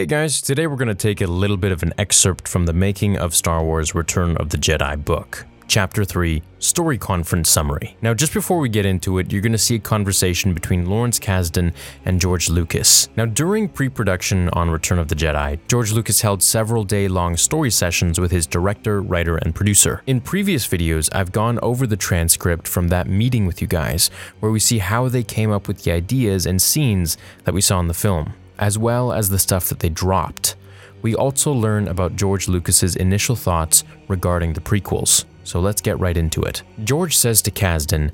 Hey guys, today we're going to take a little bit of an excerpt from the making of Star Wars Return of the Jedi book. Chapter 3 Story Conference Summary. Now, just before we get into it, you're going to see a conversation between Lawrence Kasdan and George Lucas. Now, during pre production on Return of the Jedi, George Lucas held several day long story sessions with his director, writer, and producer. In previous videos, I've gone over the transcript from that meeting with you guys, where we see how they came up with the ideas and scenes that we saw in the film, as well as the stuff that they dropped. We also learn about George Lucas's initial thoughts regarding the prequels. So let's get right into it. George says to Kasdan,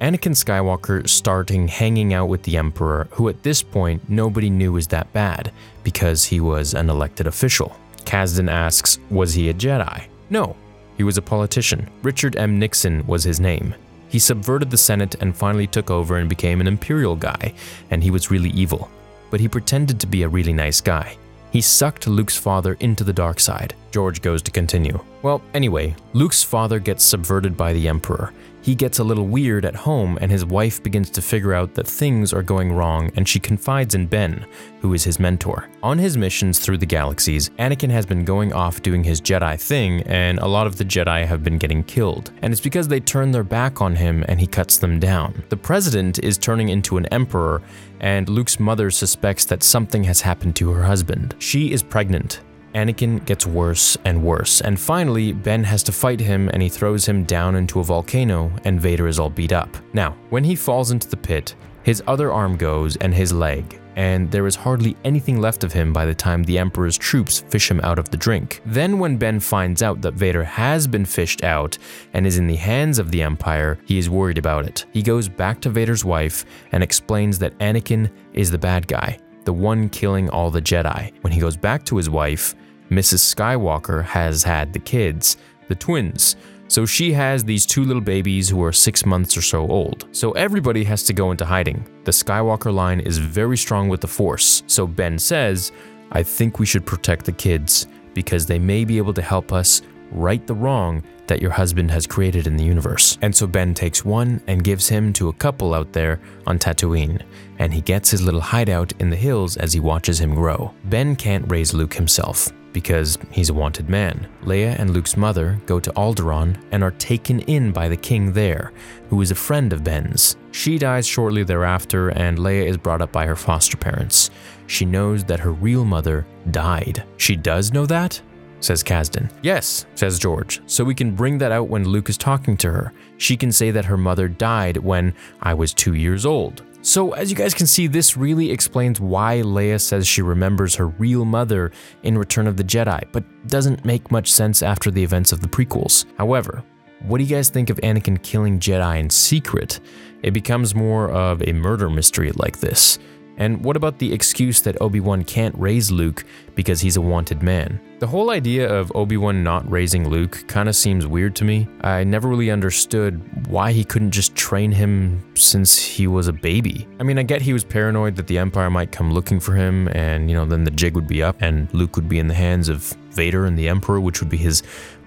Anakin Skywalker starting hanging out with the Emperor, who at this point nobody knew was that bad because he was an elected official. Kasdan asks, Was he a Jedi? No, he was a politician. Richard M. Nixon was his name. He subverted the Senate and finally took over and became an imperial guy, and he was really evil. But he pretended to be a really nice guy. He sucked Luke's father into the dark side. George goes to continue. Well, anyway, Luke's father gets subverted by the Emperor. He gets a little weird at home, and his wife begins to figure out that things are going wrong, and she confides in Ben, who is his mentor. On his missions through the galaxies, Anakin has been going off doing his Jedi thing, and a lot of the Jedi have been getting killed. And it's because they turn their back on him and he cuts them down. The president is turning into an emperor, and Luke's mother suspects that something has happened to her husband. She is pregnant, Anakin gets worse and worse, and finally, Ben has to fight him and he throws him down into a volcano, and Vader is all beat up. Now, when he falls into the pit, his other arm goes and his leg, and there is hardly anything left of him by the time the Emperor's troops fish him out of the drink. Then, when Ben finds out that Vader has been fished out and is in the hands of the Empire, he is worried about it. He goes back to Vader's wife and explains that Anakin is the bad guy, the one killing all the Jedi. When he goes back to his wife, Mrs. Skywalker has had the kids, the twins. So she has these two little babies who are six months or so old. So everybody has to go into hiding. The Skywalker line is very strong with the Force. So Ben says, I think we should protect the kids because they may be able to help us right the wrong that your husband has created in the universe. And so Ben takes one and gives him to a couple out there on Tatooine, and he gets his little hideout in the hills as he watches him grow. Ben can't raise Luke himself because he's a wanted man. Leia and Luke's mother go to Alderaan and are taken in by the king there, who is a friend of Ben's. She dies shortly thereafter, and Leia is brought up by her foster parents. She knows that her real mother died. She does know that? says Kasdan. Yes, says George, so we can bring that out when Luke is talking to her. She can say that her mother died when I was two years old. So, as you guys can see, this really explains why Leia says she remembers her real mother in Return of the Jedi, but doesn't make much sense after the events of the prequels. However, what do you guys think of Anakin killing Jedi in secret? It becomes more of a murder mystery like this. And what about the excuse that Obi Wan can't raise Luke because he's a wanted man? The whole idea of Obi Wan not raising Luke kind of seems weird to me. I never really understood why he couldn't just train him since he was a baby. I mean, I get he was paranoid that the Empire might come looking for him, and, you know, then the jig would be up and Luke would be in the hands of Vader and the Emperor, which would be his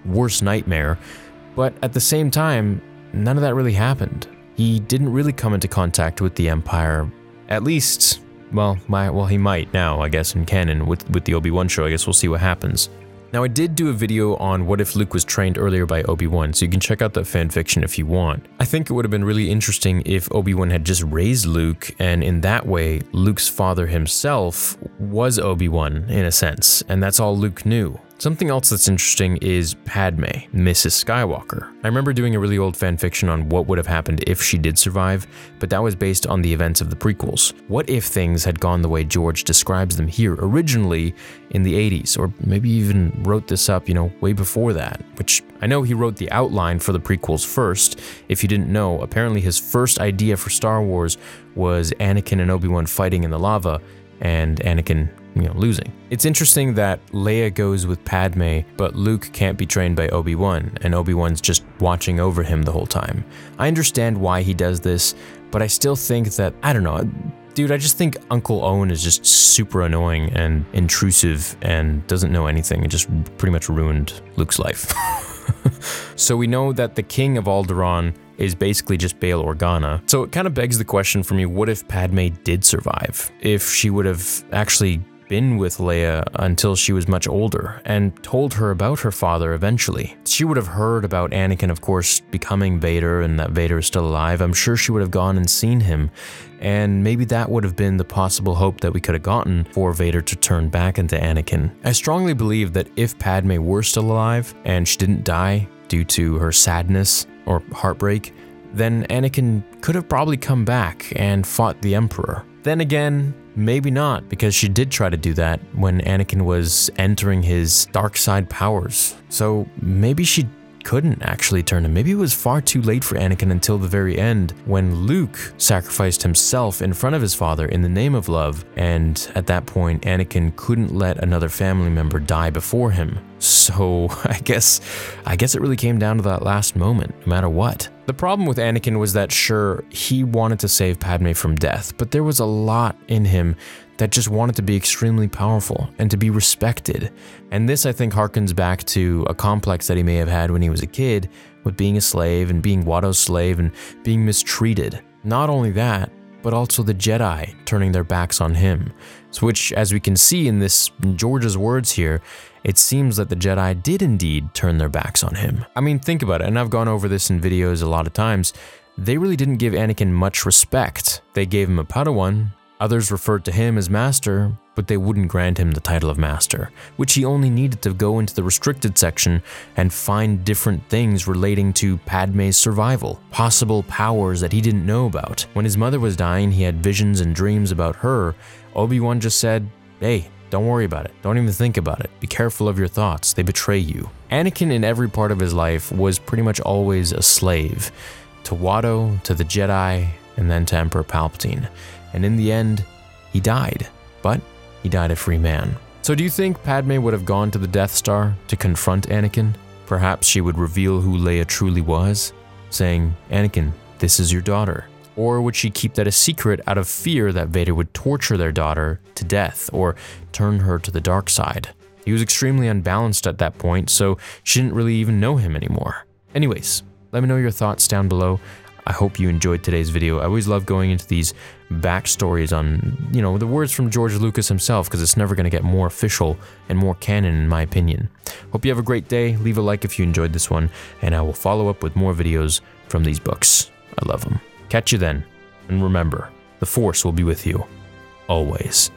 worst nightmare. But at the same time, none of that really happened. He didn't really come into contact with the Empire at least, well, my well he might now, I guess in canon with with the Obi-Wan show. I guess we'll see what happens. Now, I did do a video on what if Luke was trained earlier by Obi Wan, so you can check out that fanfiction if you want. I think it would have been really interesting if Obi Wan had just raised Luke, and in that way, Luke's father himself was Obi Wan in a sense, and that's all Luke knew. Something else that's interesting is Padme, Mrs. Skywalker. I remember doing a really old fanfiction on what would have happened if she did survive, but that was based on the events of the prequels. What if things had gone the way George describes them here originally in the 80s, or maybe even wrote this up, you know, way before that? Which I know he wrote the outline for the prequels first. If you didn't know, apparently his first idea for Star Wars was Anakin and Obi Wan fighting in the lava, and Anakin you know, losing. It's interesting that Leia goes with Padme, but Luke can't be trained by Obi-Wan, and Obi-Wan's just watching over him the whole time. I understand why he does this, but I still think that, I don't know, dude, I just think Uncle Owen is just super annoying and intrusive and doesn't know anything and just pretty much ruined Luke's life. so we know that the king of Alderaan is basically just Bail Organa. So it kind of begs the question for me what if Padme did survive? If she would have actually been with Leia until she was much older and told her about her father eventually. She would have heard about Anakin, of course, becoming Vader and that Vader is still alive. I'm sure she would have gone and seen him, and maybe that would have been the possible hope that we could have gotten for Vader to turn back into Anakin. I strongly believe that if Padme were still alive and she didn't die due to her sadness or heartbreak, then Anakin could have probably come back and fought the Emperor. Then again, maybe not, because she did try to do that when Anakin was entering his dark side powers. So maybe she couldn't actually turn him. Maybe it was far too late for Anakin until the very end when Luke sacrificed himself in front of his father in the name of love, and at that point, Anakin couldn't let another family member die before him. So I guess I guess it really came down to that last moment, no matter what. The problem with Anakin was that sure, he wanted to save Padme from death, but there was a lot in him that just wanted to be extremely powerful and to be respected. And this, I think, harkens back to a complex that he may have had when he was a kid with being a slave and being Watto's slave and being mistreated. Not only that, but also the Jedi turning their backs on him. Which, as we can see in this in George's words here, it seems that the Jedi did indeed turn their backs on him. I mean, think about it, and I've gone over this in videos a lot of times. They really didn't give Anakin much respect. They gave him a Padawan, others referred to him as Master, but they wouldn't grant him the title of Master, which he only needed to go into the restricted section and find different things relating to Padme's survival, possible powers that he didn't know about. When his mother was dying, he had visions and dreams about her. Obi-Wan just said, hey, don't worry about it. Don't even think about it. Be careful of your thoughts. They betray you. Anakin, in every part of his life, was pretty much always a slave to Watto, to the Jedi, and then to Emperor Palpatine. And in the end, he died. But he died a free man. So, do you think Padme would have gone to the Death Star to confront Anakin? Perhaps she would reveal who Leia truly was, saying, Anakin, this is your daughter. Or would she keep that a secret out of fear that Vader would torture their daughter to death or turn her to the dark side? He was extremely unbalanced at that point, so she didn't really even know him anymore. Anyways, let me know your thoughts down below. I hope you enjoyed today's video. I always love going into these backstories on, you know, the words from George Lucas himself because it's never going to get more official and more canon in my opinion. Hope you have a great day. Leave a like if you enjoyed this one, and I will follow up with more videos from these books. I love them. Catch you then, and remember, the Force will be with you, always.